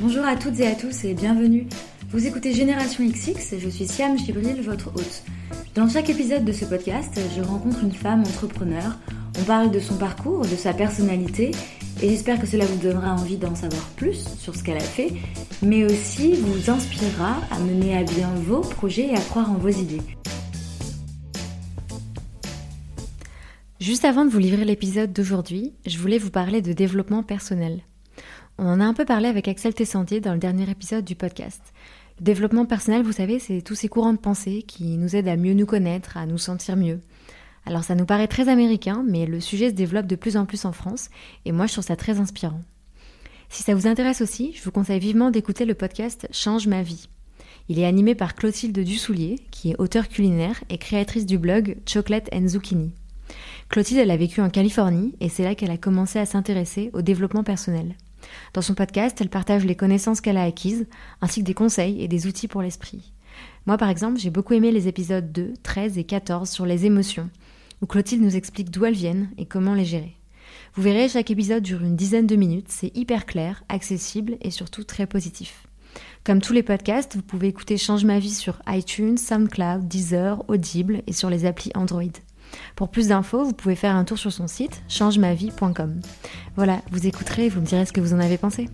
Bonjour à toutes et à tous et bienvenue. Vous écoutez Génération XX je suis Siam Gibril, votre hôte. Dans chaque épisode de ce podcast, je rencontre une femme entrepreneur. On parle de son parcours, de sa personnalité et j'espère que cela vous donnera envie d'en savoir plus sur ce qu'elle a fait, mais aussi vous inspirera à mener à bien vos projets et à croire en vos idées. Juste avant de vous livrer l'épisode d'aujourd'hui, je voulais vous parler de développement personnel. On en a un peu parlé avec Axel Tessandier dans le dernier épisode du podcast. Le développement personnel, vous savez, c'est tous ces courants de pensée qui nous aident à mieux nous connaître, à nous sentir mieux. Alors ça nous paraît très américain, mais le sujet se développe de plus en plus en France, et moi je trouve ça très inspirant. Si ça vous intéresse aussi, je vous conseille vivement d'écouter le podcast Change ma vie. Il est animé par Clotilde Dussoulier, qui est auteure culinaire et créatrice du blog Chocolate and Zucchini. Clotilde, elle a vécu en Californie et c'est là qu'elle a commencé à s'intéresser au développement personnel. Dans son podcast, elle partage les connaissances qu'elle a acquises, ainsi que des conseils et des outils pour l'esprit. Moi, par exemple, j'ai beaucoup aimé les épisodes 2, 13 et 14 sur les émotions, où Clotilde nous explique d'où elles viennent et comment les gérer. Vous verrez, chaque épisode dure une dizaine de minutes, c'est hyper clair, accessible et surtout très positif. Comme tous les podcasts, vous pouvez écouter Change ma vie sur iTunes, SoundCloud, Deezer, Audible et sur les applis Android. Pour plus d'infos, vous pouvez faire un tour sur son site changemavie.com. Voilà, vous écouterez et vous me direz ce que vous en avez pensé.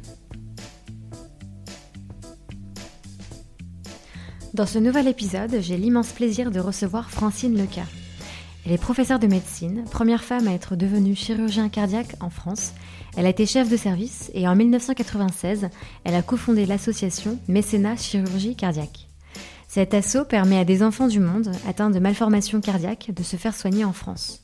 Dans ce nouvel épisode, j'ai l'immense plaisir de recevoir Francine Leca. Elle est professeure de médecine, première femme à être devenue chirurgien cardiaque en France. Elle a été chef de service et en 1996, elle a cofondé l'association Mécénat Chirurgie Cardiaque. Cet assaut permet à des enfants du monde atteints de malformations cardiaques de se faire soigner en France.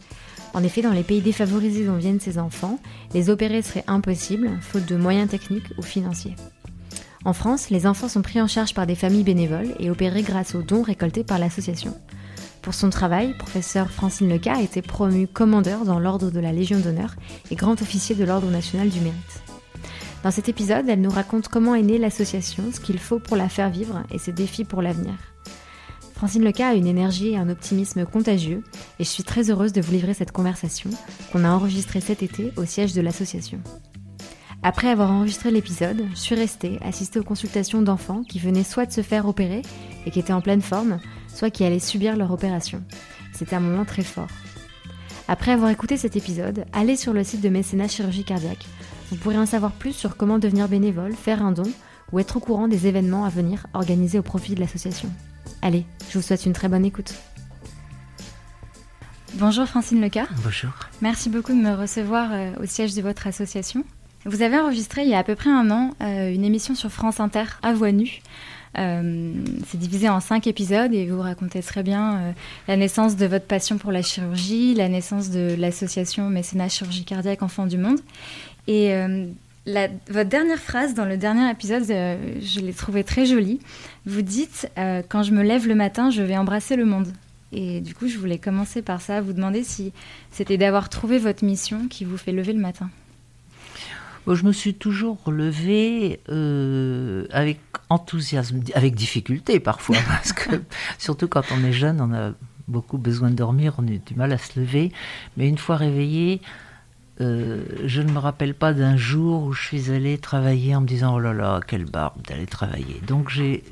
En effet, dans les pays défavorisés dont viennent ces enfants, les opérer serait impossible, faute de moyens techniques ou financiers. En France, les enfants sont pris en charge par des familles bénévoles et opérés grâce aux dons récoltés par l'association. Pour son travail, professeur Francine Leca a été promu commandeur dans l'ordre de la Légion d'honneur et grand officier de l'ordre national du mérite. Dans cet épisode, elle nous raconte comment est née l'association, ce qu'il faut pour la faire vivre et ses défis pour l'avenir. Francine Leca a une énergie et un optimisme contagieux et je suis très heureuse de vous livrer cette conversation qu'on a enregistrée cet été au siège de l'association. Après avoir enregistré l'épisode, je suis restée assister aux consultations d'enfants qui venaient soit de se faire opérer et qui étaient en pleine forme, soit qui allaient subir leur opération. C'était un moment très fort. Après avoir écouté cet épisode, allez sur le site de Mécénat Chirurgie Cardiaque vous pourrez en savoir plus sur comment devenir bénévole, faire un don ou être au courant des événements à venir organisés au profit de l'association. Allez, je vous souhaite une très bonne écoute. Bonjour Francine Leca. Bonjour. Merci beaucoup de me recevoir euh, au siège de votre association. Vous avez enregistré il y a à peu près un an euh, une émission sur France Inter à voix nue. Euh, c'est divisé en cinq épisodes et vous racontez très bien la naissance de votre passion pour la chirurgie, la naissance de l'association Mécénat Chirurgie Cardiaque Enfants du Monde et euh, votre dernière phrase dans le dernier épisode, euh, je l'ai trouvée très jolie. Vous dites euh, Quand je me lève le matin, je vais embrasser le monde. Et du coup, je voulais commencer par ça, vous demander si c'était d'avoir trouvé votre mission qui vous fait lever le matin. je me suis toujours levée avec enthousiasme, avec difficulté parfois, parce que surtout quand on est jeune, on a beaucoup besoin de dormir, on a du mal à se lever. Mais une fois réveillée, euh, je ne me rappelle pas d'un jour où je suis allée travailler en me disant oh là là, quelle barbe d'aller travailler. Donc j'ai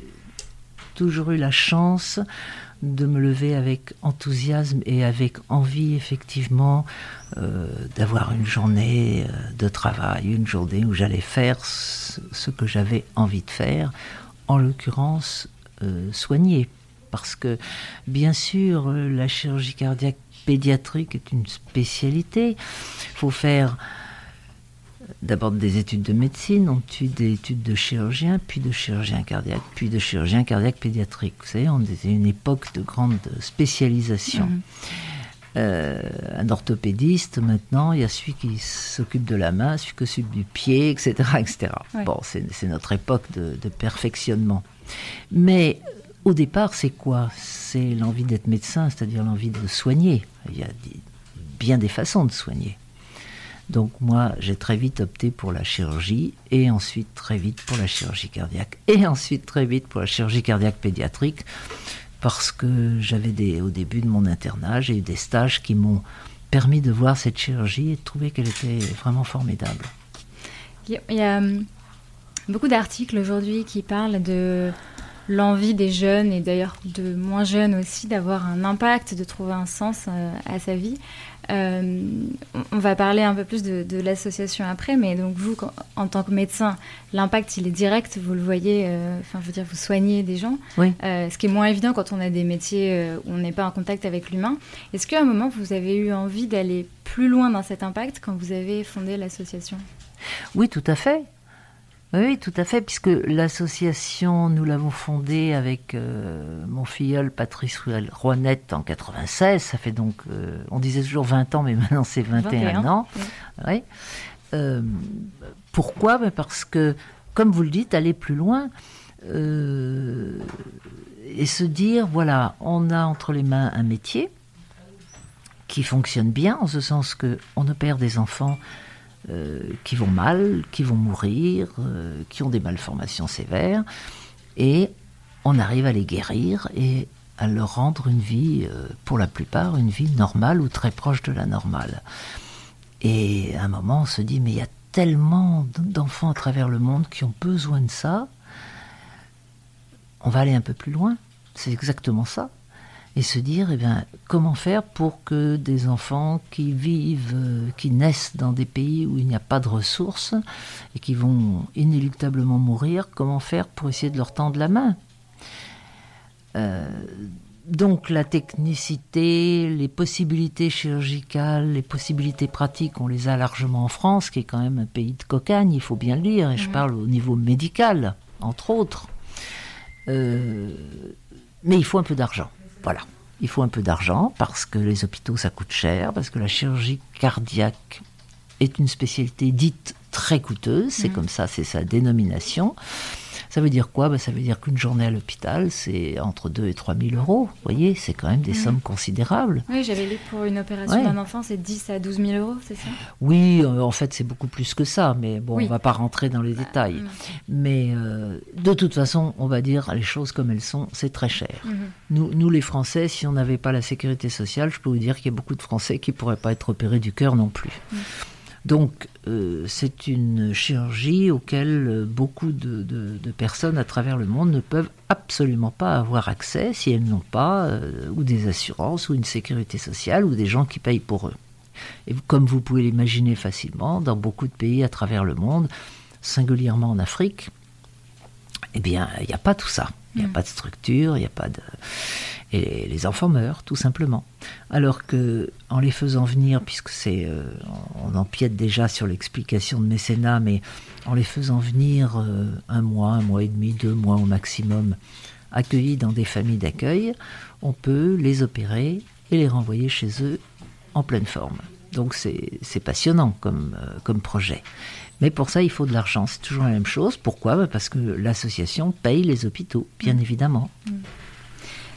toujours eu la chance de me lever avec enthousiasme et avec envie effectivement euh, d'avoir une journée euh, de travail, une journée où j'allais faire ce, que j'avais envie de faire, en l'occurrence soigner. Parce que bien sûr, la chirurgie cardiaque pédiatrique est une spécialité. Il faut faire d'abord des études de médecine, ensuite des études de chirurgien, puis de chirurgien cardiaque, puis de chirurgien cardiaque pédiatrique. Vous savez, on était une époque de grande spécialisation. Mhm. Euh, un orthopédiste, maintenant, il y a celui qui s'occupe de la main, celui qui s'occupe du pied, etc. etc. Bon, c'est notre époque de, de perfectionnement. Mais au départ, c'est quoi? C'est l'envie d'être médecin, c'est-à-dire l'envie de soigner. Il y a bien des façons de soigner. Donc moi, j'ai très vite opté pour la chirurgie, et ensuite très vite pour la chirurgie cardiaque, et ensuite très vite pour la chirurgie cardiaque pédiatrique, parce que j'avais au début de mon internat, j'ai eu des stages qui m'ont permis de voir cette chirurgie et de trouver qu'elle était vraiment formidable. Il y a, beaucoup d'articles aujourd'hui qui parlent de l'envie des jeunes et d'ailleurs de moins jeunes aussi d'avoir un impact, de trouver un sens euh, à sa vie. Euh, on va parler un peu plus de, l'association après, mais donc vous, en tant que médecin, l'impact il est direct, vous le voyez, euh, enfin je veux dire, vous soignez des gens, oui. ce qui est moins évident quand on a des métiers où on n'est pas en contact avec l'humain. Est-ce qu'à un moment vous avez eu envie d'aller plus loin dans cet impact quand vous avez fondé l'association? Oui, tout à fait. Oui, tout à fait, puisque l'association, nous l'avons fondée avec euh, mon filleul Patrice Rouanette en 96. Ça fait donc, euh, on disait toujours 20 ans, mais maintenant c'est 21, ans. Oui. Euh, pourquoi? Ben Parce que, comme vous le dites, aller plus loin et se dire, voilà, on a entre les mains un métier qui fonctionne bien, en ce sens que on opère des enfants euh, qui vont mal, qui vont mourir, euh, qui ont des malformations sévères, et on arrive à les guérir et à leur rendre une vie, euh, pour la plupart, une vie normale ou très proche de la normale. Et à un moment, on se dit, mais il y a tellement d'enfants à travers le monde qui ont besoin de ça, on va aller un peu plus loin. C'est exactement ça et se dire eh bien, comment faire pour que des enfants qui vivent, euh, qui naissent dans des pays où il n'y a pas de ressources et qui vont inéluctablement mourir, comment faire pour essayer de leur tendre la main? Euh, donc la technicité, les possibilités chirurgicales, les possibilités pratiques, on les a largement en France, qui est quand même un pays de cocagne, il faut bien le dire, et je parle au niveau médical, entre autres. Euh, mais il faut un peu d'argent. Voilà. Il faut un peu d'argent parce que les hôpitaux, ça coûte cher, parce que la chirurgie cardiaque est une spécialité dite très coûteuse, c'est mmh. comme ça, c'est sa dénomination. Ça veut dire quoi? Ben, Ça veut dire qu'une journée à l'hôpital, c'est entre 2 et 3 000 euros. Vous voyez, c'est quand même des mm. sommes considérables. Oui, j'avais lu pour une opération d'un enfant, c'est 10 à 12 000 euros, c'est ça? Oui, euh, en fait, c'est beaucoup plus que ça, mais bon, on ne va pas rentrer dans les bah, détails. Mais euh, de toute façon, on va dire les choses comme elles sont, c'est très cher. Mm-hmm. Nous, nous, les Français, si on n'avait pas la sécurité sociale, je peux vous dire qu'il y a beaucoup de Français qui ne pourraient pas être opérés du cœur non plus. Donc euh, c'est une chirurgie auquel euh, beaucoup de, personnes à travers le monde ne peuvent absolument pas avoir accès si elles n'ont pas euh, ou des assurances ou une sécurité sociale ou des gens qui payent pour eux. Et comme vous pouvez l'imaginer facilement, dans beaucoup de pays à travers le monde, singulièrement en Afrique, eh bien, il n'y a pas tout ça. Il n'y a mm. pas de structure, il n'y a pas de et les enfants meurent tout simplement. Alors que en les faisant venir, puisque c'est, euh, on empiète déjà sur l'explication de mécénat, mais en les faisant venir euh, un mois, un mois et demi, deux mois au maximum, accueillis dans des familles d'accueil, on peut les opérer et les renvoyer chez eux en pleine forme. Donc c'est passionnant comme, euh, comme projet. Mais pour ça, il faut de l'argent. C'est toujours la même chose. Pourquoi? Parce que l'association paye les hôpitaux, bien mmh. évidemment. Mmh.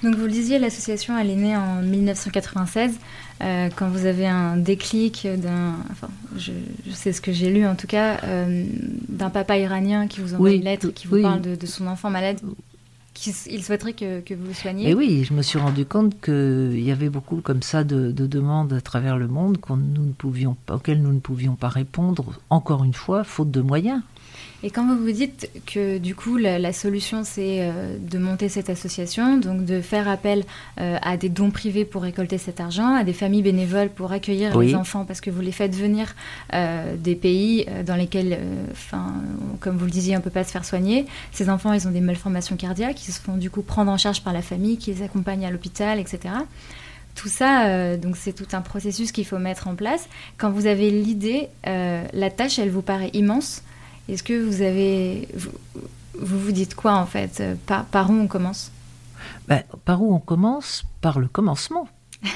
Donc vous le disiez, l'association elle est née en 1996 euh, quand vous avez un déclic d'un, enfin je, sais ce que j'ai lu en tout cas, euh, d'un papa iranien qui vous envoie une lettre qui vous parle de, son enfant malade. il souhaiterait que, que, vous le soigniez. Et oui, je me suis rendu compte qu'il y avait beaucoup comme ça de, demandes à travers le monde nous ne pouvions, auxquelles nous ne pouvions pas répondre, encore une fois, faute de moyens. Et quand vous vous dites que du coup la, solution c'est euh, de monter cette association, donc de faire appel euh, à des dons privés pour récolter cet argent, à des familles bénévoles pour accueillir les enfants parce que vous les faites venir euh, des pays dans lesquels, enfin, comme vous le disiez, on ne peut pas se faire soigner. Ces enfants, ils ont des malformations cardiaques, ils se font du coup prendre en charge par la famille, qui les accompagne à l'hôpital, etc. Tout ça, donc c'est tout un processus qu'il faut mettre en place. Quand vous avez l'idée, la tâche, elle vous paraît immense. Est-ce que vous avez. Vous, vous, dites quoi en fait euh, par, par, où on commence? Ben, Par où on commence? Par le commencement.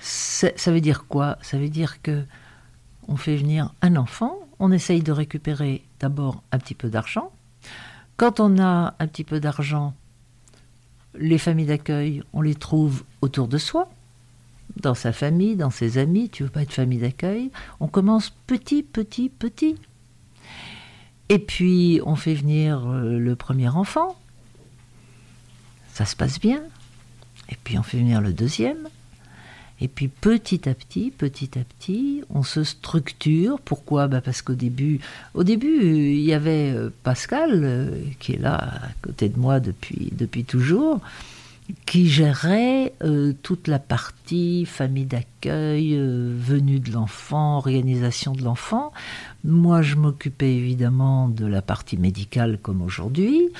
ça veut dire quoi? Ça veut dire que on fait venir un enfant, on essaye de récupérer d'abord un petit peu d'argent. Quand on a un petit peu d'argent, les familles d'accueil, on les trouve autour de soi, dans sa famille, dans ses amis. Tu veux pas être famille d'accueil On commence petit, petit, petit. Et puis on fait venir euh, le premier enfant. Ça se passe bien. Et puis on fait venir le deuxième. Et puis petit à petit, petit à petit, on se structure. Pourquoi? Bah Parce qu'au début, au début, il y avait euh, Pascal, euh, qui est là à côté de moi depuis, depuis toujours, qui gérait euh, toute la partie famille d'accueil, venue de l'enfant, organisation de l'enfant. Moi, je m'occupais évidemment de la partie médicale comme aujourd'hui.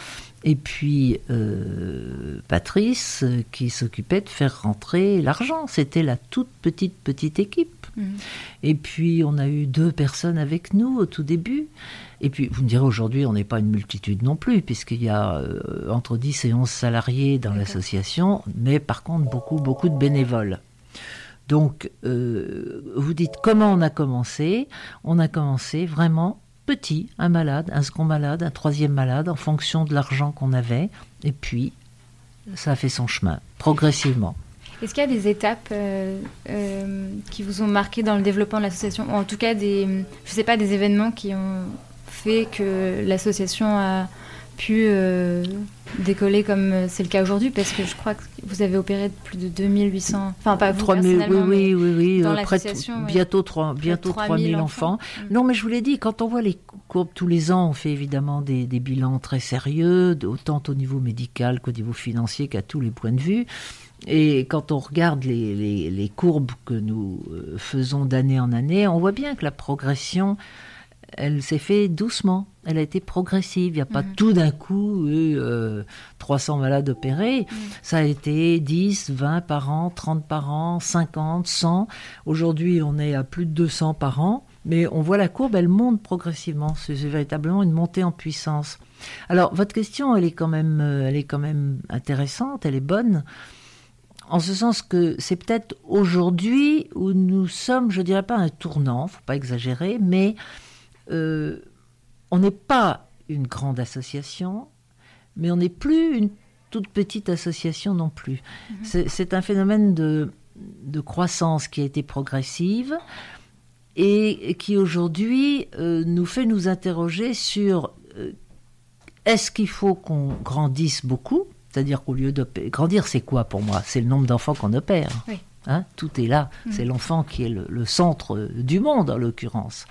Et puis euh, Patrice euh, qui s'occupait de faire rentrer l'argent. C'était la toute petite petite équipe. Mmh. Et puis on a eu deux personnes avec nous au tout début. Et puis vous me direz aujourd'hui on n'est pas une multitude non plus puisqu'il y a euh, entre 10 et 11 salariés dans l'association, mais par contre beaucoup beaucoup de bénévoles. Donc vous dites comment on a commencé? On a commencé vraiment petit, un malade, un second malade, un troisième malade, en fonction de l'argent qu'on avait. Et puis, ça a fait son chemin, progressivement. Est-ce qu'il y a des étapes euh, euh, qui vous ont marqué dans le développement de l'association, ou en tout cas des, je sais pas, des événements qui ont fait que l'association a pu euh, décoller comme euh, c'est le cas aujourd'hui Parce que je crois que vous avez opéré plus de 2800, enfin pas vous 3000, oui, oui, oui, oui, dans bientôt 3, bientôt 3000 enfants. Mm. Non, mais je vous l'ai dit, quand on voit les courbes tous les ans, on fait évidemment des, des bilans très sérieux, autant au niveau médical qu'au niveau financier, qu'à tous les points de vue. Et quand on regarde les, les, les courbes que nous euh, faisons d'année en année, on voit bien que la progression elle s'est fait doucement. Elle a été progressive. Il n'y a pas mhm. tout d'un coup eu 300 euh, malades opérés. Mhm. Ça a été 10, 20 par an, 30 par an, 50, 100. Aujourd'hui, on est à plus de 200 par an. Mais on voit la courbe, elle monte progressivement. C'est véritablement une montée en puissance. Alors, votre question, elle est quand même, euh, elle est quand même intéressante, elle est bonne en ce sens que c'est peut-être aujourd'hui où nous sommes, je dirais pas un tournant, faut pas exagérer, mais euh, on n'est pas une grande association, mais on n'est plus une toute petite association non plus. Mhm. C'est un phénomène de, croissance qui a été progressive et qui aujourd'hui euh, nous fait nous interroger sur euh, est-ce qu'il faut qu'on grandisse beaucoup? C'est-à-dire qu'au lieu de grandir, c'est quoi pour moi? C'est le nombre d'enfants qu'on opère. Hein, tout est là. Mhm. C'est l'enfant qui est le, centre du monde, en l'occurrence.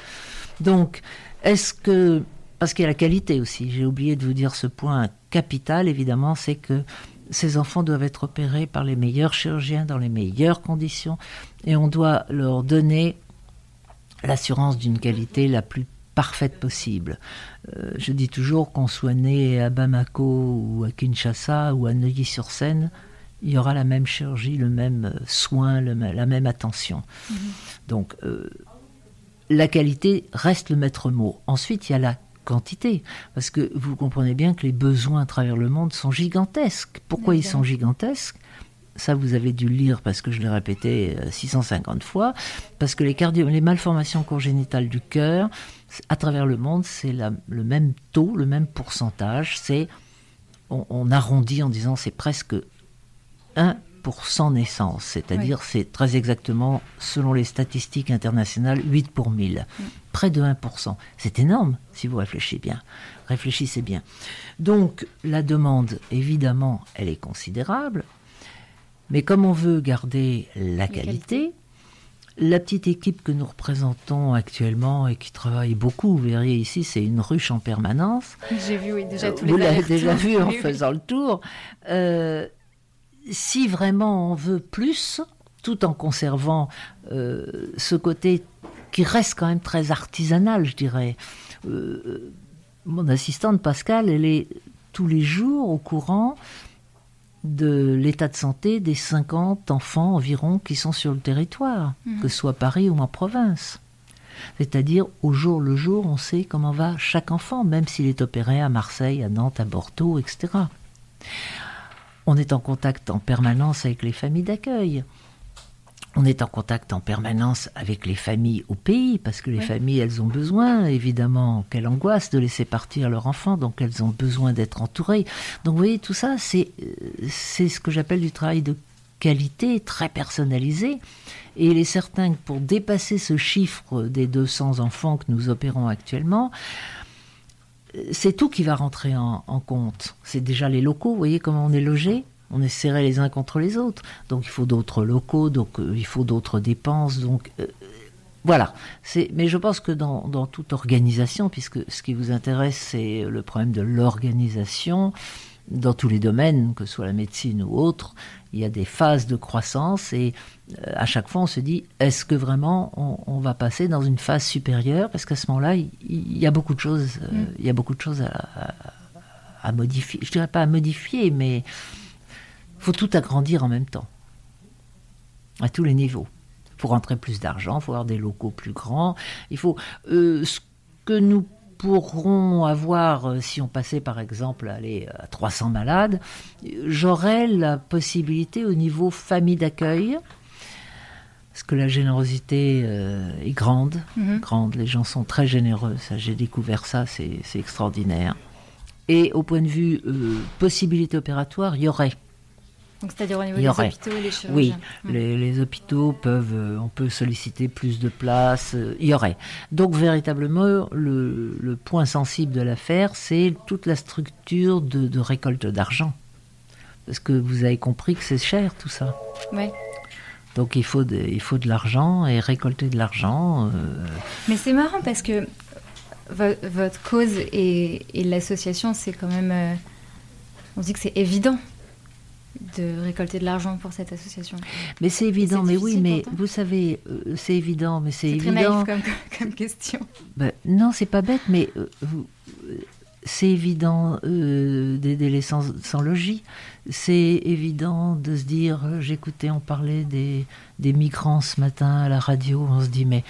Donc, est-ce que... Parce qu'il y a la qualité aussi, j'ai oublié de vous dire ce point capital, évidemment, c'est que ces enfants doivent être opérés par les meilleurs chirurgiens dans les meilleures conditions et on doit leur donner l'assurance d'une qualité la plus parfaite possible. Euh, je dis toujours qu'on soit né à Bamako ou à Kinshasa ou à Neuilly-sur-Seine, il y aura la même chirurgie, le même soin, la même attention. Mm-hmm. Donc, euh, la qualité reste le maître mot. Ensuite, il y a la quantité, parce que vous comprenez bien que les besoins à travers le monde sont gigantesques. Pourquoi ils sont gigantesques? Ça, vous avez dû le lire parce que je l'ai répété 650 euh, fois, parce que les, les malformations congénitales du cœur, à travers le monde, c'est le même taux, le même pourcentage. C'est, on, on arrondit en disant c'est presque 1 pour 100 naissances, c'est-à-dire c'est très exactement, selon les statistiques internationales, 8 pour 1000, mm. près de 1%. C'est énorme si vous réfléchissez bien. Réfléchissez bien. Donc la demande, évidemment, elle est considérable, mais comme on veut garder la qualité, la petite équipe que nous représentons actuellement et qui travaille beaucoup, vous verriez ici, c'est une ruche en permanence. J'ai vu, oui, déjà tous les Vous l'avez déjà vu en faisant le tour. Euh, si vraiment on veut plus, tout en conservant euh, ce côté qui reste quand même très artisanal, je dirais. Euh, mon assistante Pascal, elle est tous les jours au courant de l'état de santé des 50 enfants environ qui sont sur le territoire, mmh. que ce soit Paris ou en province. C'est-à-dire, au jour le jour, on sait comment va chaque enfant, même s'il est opéré à Marseille, à Nantes, à Bordeaux, etc. On est en contact en permanence avec les familles d'accueil. On est en contact en permanence avec les familles au pays, parce que les familles, elles ont besoin, évidemment, quelle angoisse de laisser partir leur enfant, donc elles ont besoin d'être entourées. Donc vous voyez, tout ça, c'est, c'est ce que j'appelle du travail de qualité, très personnalisé. Et il est certain que pour dépasser ce chiffre des 200 enfants que nous opérons actuellement, c'est tout qui va rentrer en, compte. C'est déjà les locaux, vous voyez comment on est logé. on est serrés les uns contre les autres. Donc il faut d'autres locaux, donc euh, il faut d'autres dépenses. Donc euh, voilà. Mais je pense que dans, dans, toute organisation, puisque ce qui vous intéresse, c'est le problème de l'organisation, dans tous les domaines, que ce soit la médecine ou autre, il y a des phases de croissance et euh, à chaque fois on se dit est-ce que vraiment on, va passer dans une phase supérieure? Parce qu'à ce moment-là, il, y a beaucoup de choses, mm. il y a beaucoup de choses à, à modifier. Je dirais pas à modifier, mais faut tout agrandir en même temps, à tous les niveaux. Il faut rentrer plus d'argent, il faut avoir des locaux plus grands. Il faut euh, ce que nous pourrons avoir euh, si on passait par exemple aller à 300 malades, j'aurais la possibilité au niveau famille d'accueil parce que la générosité euh, est grande, mhm. grande. Les gens sont très généreux. j'ai découvert ça, c'est, extraordinaire. Et au point de vue possibilité opératoire, il y aurait c'est-à-dire au niveau des hôpitaux et les chirurgiens Oui, hmm. les, hôpitaux peuvent, euh, on peut solliciter plus de places, euh, il y aurait. Donc véritablement, le, point sensible de l'affaire, c'est toute la structure de, récolte d'argent. Parce que vous avez compris que c'est cher tout ça. Oui. Donc il faut de, il faut de l'argent et récolter de l'argent. Euh. Mais c'est marrant parce que votre cause et, l'association, c'est quand même... on dit que c'est évident de récolter de l'argent pour cette association. Mais c'est évident, mais oui, mais vous savez, euh, c'est évident, mais c'est évident. Très naïf comme, question. Ben, non, c'est pas bête, mais euh, c'est évident euh, d'aider les sans, logis. C'est évident de se dire, j'écoutais, on parlait des, des migrants ce matin à la radio, on se dit, mais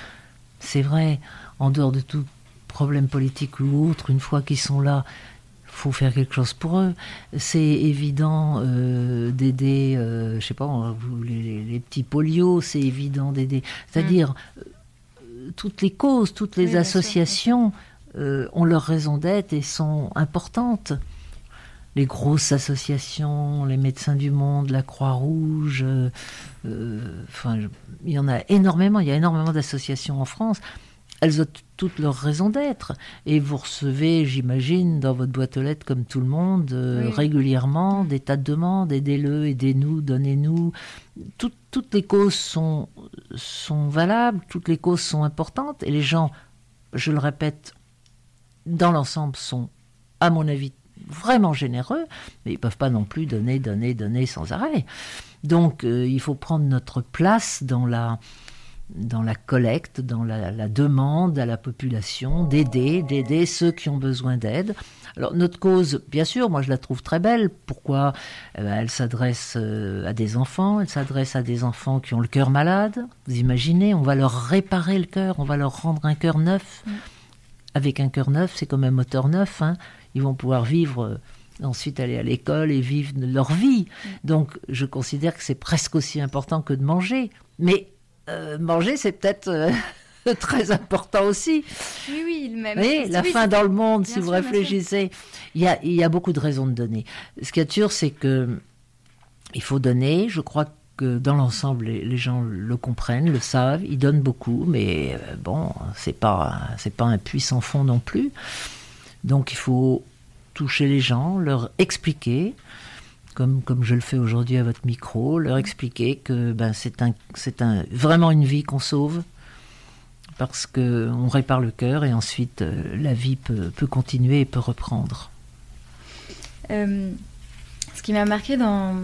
c'est vrai, en dehors de tout problème politique ou autre, une fois qu'ils sont là, faut faire quelque chose pour eux. C'est évident euh, d'aider, euh, je sais pas, les, petits polios, c'est évident d'aider. C'est-à-dire, mm. euh, toutes les causes, toutes les associations ont leur raison d'être et sont importantes. Les grosses associations, les Médecins du Monde, la Croix-Rouge, enfin, il y en a énormément, il y a énormément d'associations en France elles ont toutes leurs raisons d'être. Et vous recevez, j'imagine, dans votre boîte aux lettres, comme tout le monde, euh, régulièrement des tas de demandes, aidez-le, aidez-nous, donnez-nous. toutes les causes sont, sont valables, toutes les causes sont importantes, et les gens, je le répète, dans l'ensemble, sont, à mon avis, vraiment généreux, mais ils ne peuvent pas non plus donner, donner, donner sans arrêt. Donc, euh, il faut prendre notre place dans la dans la collecte, dans la, demande à la population d'aider, d'aider ceux qui ont besoin d'aide. Alors notre cause, bien sûr, moi je la trouve très belle. Pourquoi? Ben, Elle s'adresse euh, à des enfants, elle s'adresse à des enfants qui ont le cœur malade. Vous imaginez, on va leur réparer le cœur, on va leur rendre un cœur neuf. Mm. Avec un cœur neuf, c'est comme un moteur neuf. Hein. Ils vont pouvoir vivre euh, ensuite aller à l'école et vivre leur vie. Mm. Donc je considère que c'est presque aussi important que de manger. Mais euh, manger, c'est peut-être euh, très important aussi. Oui, oui, même. Oui, la faim dans le monde, si vous réfléchissez, il y, a, il y a beaucoup de raisons de donner. Ce qui est sûr, c'est que il faut donner. Je crois que dans l'ensemble, les, gens le comprennent, le savent. Ils donnent beaucoup, mais euh, bon, c'est pas c'est pas un puissant fond non plus. Donc, il faut toucher les gens, leur expliquer comme, comme je le fais aujourd'hui à votre micro, leur expliquer que ben, c'est un, un, vraiment une vie qu'on sauve, parce qu'on répare le cœur et ensuite euh, la vie peut, peut, continuer et peut reprendre. Euh, ce qui m'a marqué dans,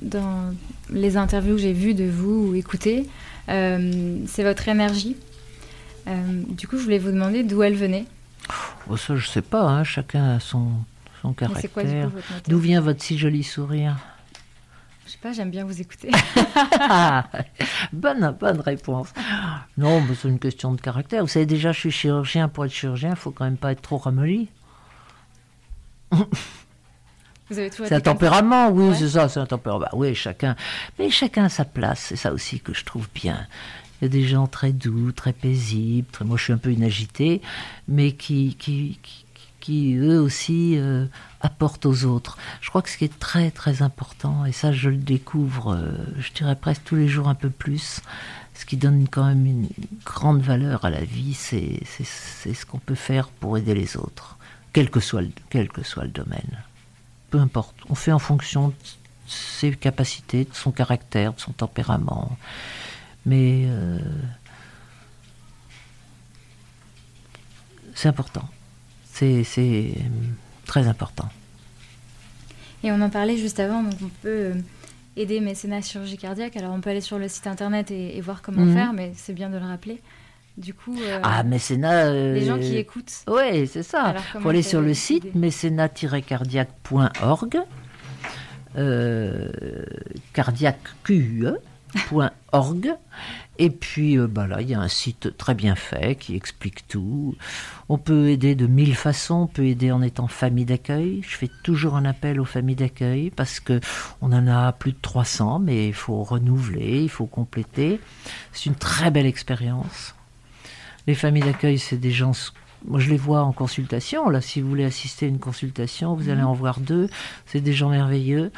dans les interviews que j'ai vues de vous ou écoutées, euh, c'est votre énergie. du coup, je voulais vous demander d'où elle venait. Oh, ça, je sais pas, hein. chacun a son, son caractère. D'où vient votre si joli sourire Je sais pas, j'aime bien vous écouter. bonne, bonne réponse. Non, c'est une question de caractère. Vous savez déjà, je suis chirurgien. Pour être chirurgien, il faut quand même pas être trop ramolli. c'est un tempérament, oui, c'est ça, c'est un tempérament. Bah oui, chacun, mais chacun a sa place. C'est ça aussi que je trouve bien. Il y a des gens très doux, très paisibles. Moi, je suis un peu une agitée, mais qui, qui, qui eux aussi euh, apportent aux autres. Je crois que ce qui est très très important, et ça je le découvre, euh, je dirais presque tous les jours un peu plus, ce qui donne quand même une grande valeur à la vie, c'est ce qu'on peut faire pour aider les autres, quel que, soit le, quel que soit le domaine. Peu importe, on fait en fonction ses capacités, de son caractère, de son tempérament. Mais euh, c'est important. C'est c'est très important. Et on en parlait juste avant, donc on peut euh, aider mécénat chirurgie cardiaque. Alors on peut aller sur le site internet et, et voir comment Mhm. faire, mais c'est bien de le rappeler. Du coup, euh, Ah, mécénat. euh, les gens qui écoutent. Oui, c'est ça. Il faut aller sur le site mécénat-cardiaque.org, euh, cardiaque.org. Et puis euh, bah là, il y a un site très bien fait qui explique tout. On peut aider de mille façons. On peut aider en étant famille d'accueil. Je fais toujours un appel aux familles d'accueil parce que on en a plus de 300, mais il faut renouveler, il faut compléter. C'est une très belle expérience. Les familles d'accueil, c'est des gens. Moi, je les vois en consultation. Là, si vous voulez assister à une consultation, vous allez en voir deux. C'est des gens merveilleux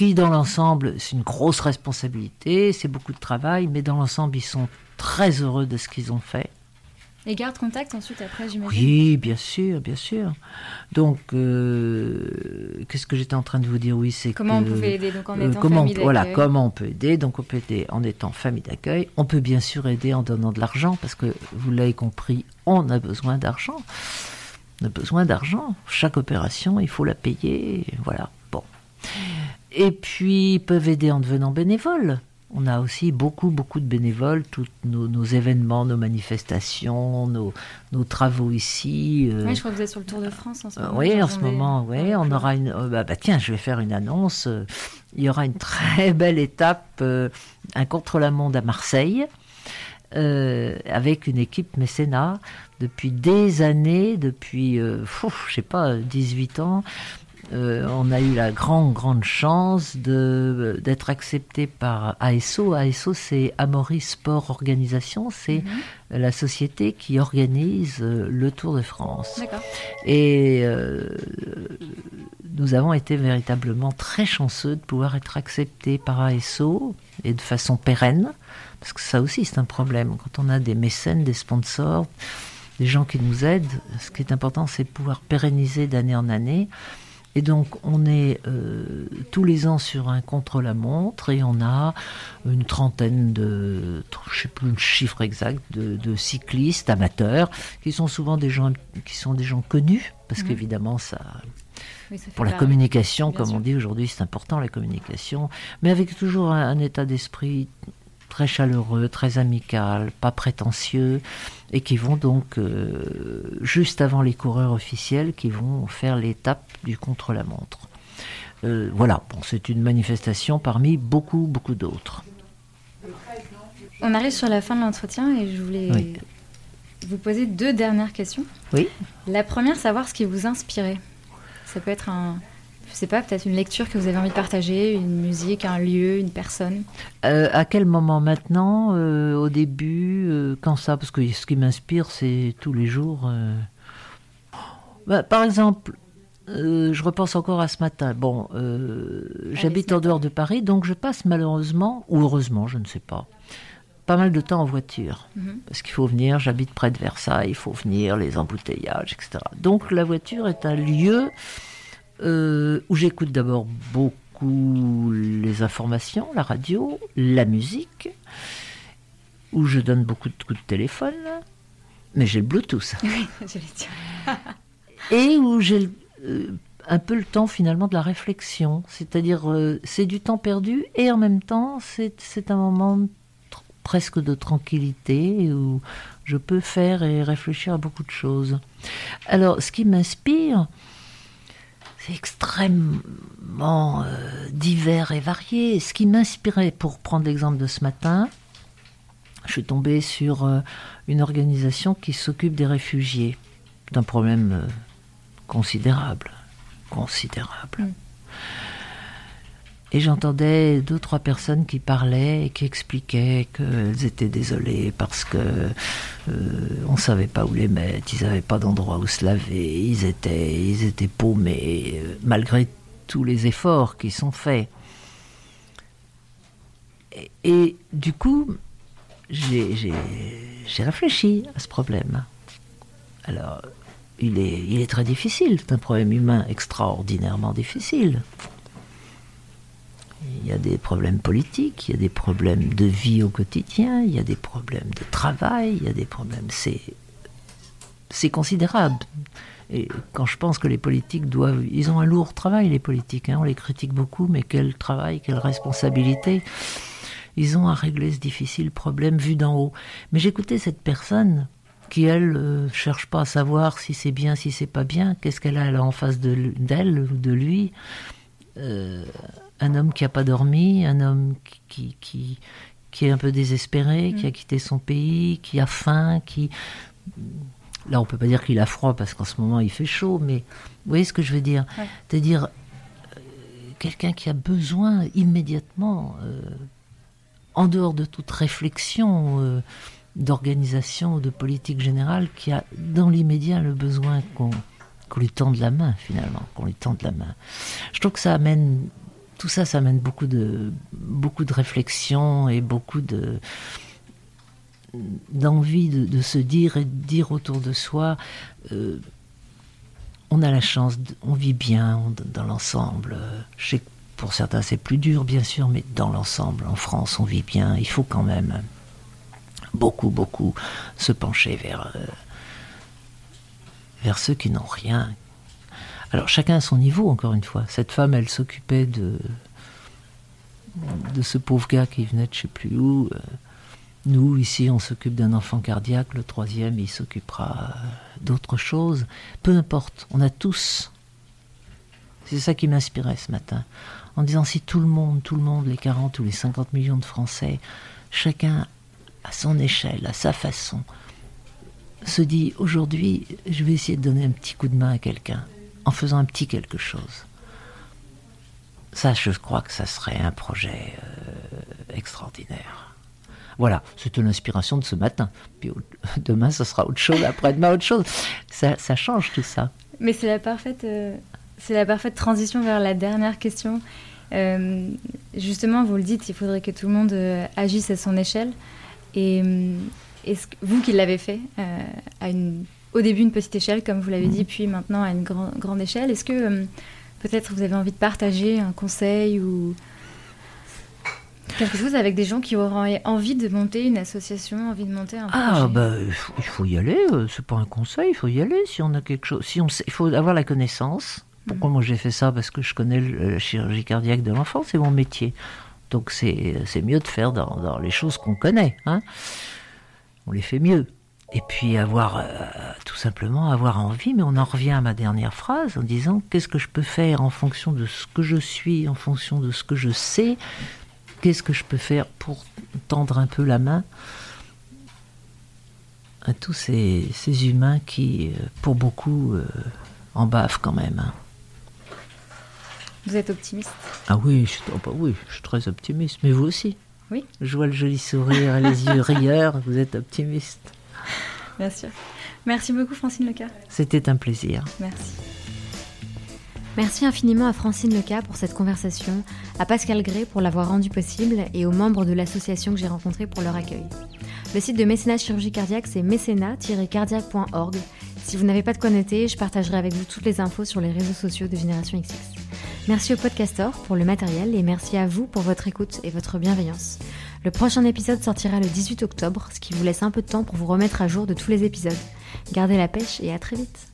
qui, dans l'ensemble, c'est une grosse responsabilité, c'est beaucoup de travail, mais dans l'ensemble, ils sont très heureux de ce qu'ils ont fait. Et garde contact ensuite après, j'imagine. Oui, bien sûr, bien sûr. Donc, euh, qu'est-ce que j'étais en train de vous dire? Oui, c'est Comment on pouvait aider donc en euh, étant comment, famille on- voilà, comment on peut aider? Donc, on peut aider en étant famille d'accueil. On peut bien sûr aider en donnant de l'argent, parce que vous l'avez compris, on a besoin d'argent. On a besoin d'argent. Chaque opération, il faut la payer. Voilà. Bon. Et puis, ils peuvent aider en devenant bénévoles. On a aussi beaucoup, beaucoup de bénévoles. Tous nos, nos événements, nos manifestations, nos, nos travaux ici. euh, Oui, je crois que vous êtes sur le Tour de France en ce euh, moment. oui, en ce moment, oui, on aura une. euh, bah, bah, tiens, je vais faire une annonce. Il y aura une très belle étape, euh, un contre-la-monde à Marseille, euh, avec une équipe mécénat depuis des années, depuis, euh, pfff, je sais pas, 18 ans. Euh, on a eu la grande, grande chance d'être accepté par ASO. ASO, c'est Amaury Sport Organisation. C'est Mhm. la société qui organise euh, le Tour de France. Et euh, nous avons été véritablement très chanceux de pouvoir être acceptés par ASO et de façon pérenne, parce que ça aussi c'est un problème. Quand on a des mécènes, des sponsors, des gens qui nous aident, ce qui est important c'est de pouvoir pérenniser d'année en année. Et donc on est euh, tous les ans sur un contre-la-montre et on a une trentaine de, je sais plus le chiffre exact, de, de cyclistes amateurs qui sont souvent des gens qui sont des gens connus parce Mhm. qu'évidemment ça Oui, ça fait pour la communication bien comme sûr. on dit aujourd'hui c'est important la communication mais avec toujours un, un état d'esprit très chaleureux très amical pas prétentieux et qui vont donc euh, juste avant les coureurs officiels qui vont faire l'étape du contre-la-montre Euh, voilà bon c'est une manifestation parmi beaucoup beaucoup d'autres On arrive sur la fin de l'entretien et je voulais Oui. vous poser deux dernières questions. Oui. La première, savoir ce qui vous inspirait. Ça peut être un, je sais pas, peut-être une lecture que vous avez envie de partager, une musique, un lieu, une personne. Euh, à quel moment maintenant Euh, Au début euh, Quand ça? Parce que ce qui m'inspire, c'est tous les jours. Bah, par exemple, je repense encore à ce matin. Bon, j'habite en dehors de Paris, donc je passe malheureusement, ou heureusement, je ne sais pas, pas mal de temps en voiture. Mhm. Parce qu'il faut venir, j'habite près de Versailles, il faut venir, les embouteillages, etc. Donc la voiture est un lieu euh, où j'écoute d'abord beaucoup les informations, la radio, la musique, où je donne beaucoup de coups de téléphone, mais j'ai le Bluetooth, Oui, je et où j'ai euh, un peu le temps finalement de la réflexion, c'est-à-dire euh, c'est du temps perdu et en même temps c'est un moment de presque de tranquillité où je peux faire et réfléchir à beaucoup de choses. Alors ce qui m'inspire, extrêmement euh, divers et varié. Ce qui m'inspirait, pour prendre l'exemple de ce matin, je suis tombée sur euh, une organisation qui s'occupe des réfugiés, d'un problème euh, considérable, considérable. Mm. Et j'entendais deux, trois personnes qui parlaient et qui expliquaient qu'elles étaient désolées parce que euh, on savait pas où les mettre, ils n'avaient pas d'endroit où se laver, ils étaient, ils étaient paumés, euh, malgré tous les efforts qui sont faits. Et, du coup, j'ai réfléchi à ce problème. Alors, il est, il est très difficile, c'est un problème humain extraordinairement difficile. Y a des problèmes politiques, il y a des problèmes de vie au quotidien, il y a des problèmes de travail, il y a des problèmes. C'est, c'est considérable. Et quand je pense que les politiques doivent. Ils ont un lourd travail, les politiques. Hein, on les critique beaucoup, mais quel travail, quelle responsabilité. Ils ont à régler ce difficile problème vu d'en haut. Mais j'écoutais cette personne qui, elle, euh, cherche pas à savoir si c'est bien, si c'est pas bien. Qu'est-ce qu'elle a, en face d'elle ou de lui euh, Un homme qui a pas dormi, un homme qui, qui, qui est un peu désespéré, qui a mm. quitté son pays, qui a faim, qui Là, on peut pas dire qu'il a froid parce qu'en ce moment il fait chaud, mais vous voyez ce que je veux dire? C'est-à-dire euh, quelqu'un qui a besoin immédiatement, euh, en dehors de toute réflexion euh, d'organisation ou de politique générale, qui a dans l'immédiat le besoin qu'on lui tende la main finalement, qu'on lui tende la main. Je trouve que ça amène tout ça, ça amène beaucoup de beaucoup de réflexion et beaucoup de d'envie de, se dire et de dire autour de soi, euh, on a la chance, on vit bien dans l'ensemble. Je sais que pour certains c'est plus dur bien sûr, mais dans l'ensemble, en France, on vit bien. Il faut quand même beaucoup, beaucoup se pencher vers, euh, vers ceux qui n'ont rien. Alors chacun à son niveau, encore une fois. Cette femme, elle s'occupait de, de ce pauvre gars qui venait de je sais plus où. Euh, nous, ici, on s'occupe d'un enfant cardiaque, le troisième, il s'occupera d'autre chose. Peu importe, on a tous. C'est ça qui m'inspirait ce matin. En disant si tout le monde, tout le monde, les 40 ou les 50 millions de Français, chacun à son échelle, à sa façon, se dit aujourd'hui, je vais essayer de donner un petit coup de main à quelqu'un, en faisant un petit quelque chose. Ça, je crois que ça serait un projet euh, extraordinaire. Voilà, c'était l'inspiration de ce matin. Puis demain, ce sera autre chose, après-demain, autre chose. Ça, change tout ça. Mais c'est la parfaite, euh, c'est la parfaite transition vers la dernière question. Euh, justement, vous le dites, il faudrait que tout le monde agisse à son échelle. Et est-ce vous qui l'avez fait à une, au début une petite échelle, comme vous l'avez dit, puis maintenant à une grande échelle, est-ce que peut-être vous avez envie de partager un conseil ou Quelque chose avec des gens qui auraient envie de monter une association, envie de monter un ah, projet? Ah bah il faut, y aller. Euh, c'est pas un conseil, il faut y aller. Si on a quelque chose, si on il faut avoir la connaissance. Pourquoi mhm. moi j'ai fait ça? Parce que je connais la chirurgie cardiaque de l'enfant, c'est mon métier. Donc c'est mieux de faire dans, les choses qu'on connaît. Hein on les fait mieux. Et puis avoir, euh, tout simplement, avoir envie, mais on en revient à ma dernière phrase en disant qu'est-ce que je peux faire en fonction de ce que je suis, en fonction de ce que je sais, qu'est-ce que je peux faire pour tendre un peu la main à tous ces, humains qui, euh, pour beaucoup, euh, en bavent quand même. Hein. Vous êtes optimiste? Ah oui je, oh bah oui, je suis très optimiste. Mais vous aussi? Oui. Je vois le joli sourire et les yeux rieurs. Vous êtes optimiste. Bien sûr. Merci beaucoup, Francine Leca. C'était un plaisir. Merci. Merci infiniment à Francine Leca pour cette conversation, à Pascal Gray pour l'avoir rendu possible et aux membres de l'association que j'ai rencontrés pour leur accueil. Le site de Mécénat Chirurgie Cardiaque, c'est mécénat-cardiaque.org. Si vous n'avez pas de quoi noter, je partagerai avec vous toutes les infos sur les réseaux sociaux de Génération XX. Merci au podcaster pour le matériel et merci à vous pour votre écoute et votre bienveillance. Le prochain épisode sortira le 18 octobre, ce qui vous laisse un peu de temps pour vous remettre à jour de tous les épisodes. Gardez la pêche et à très vite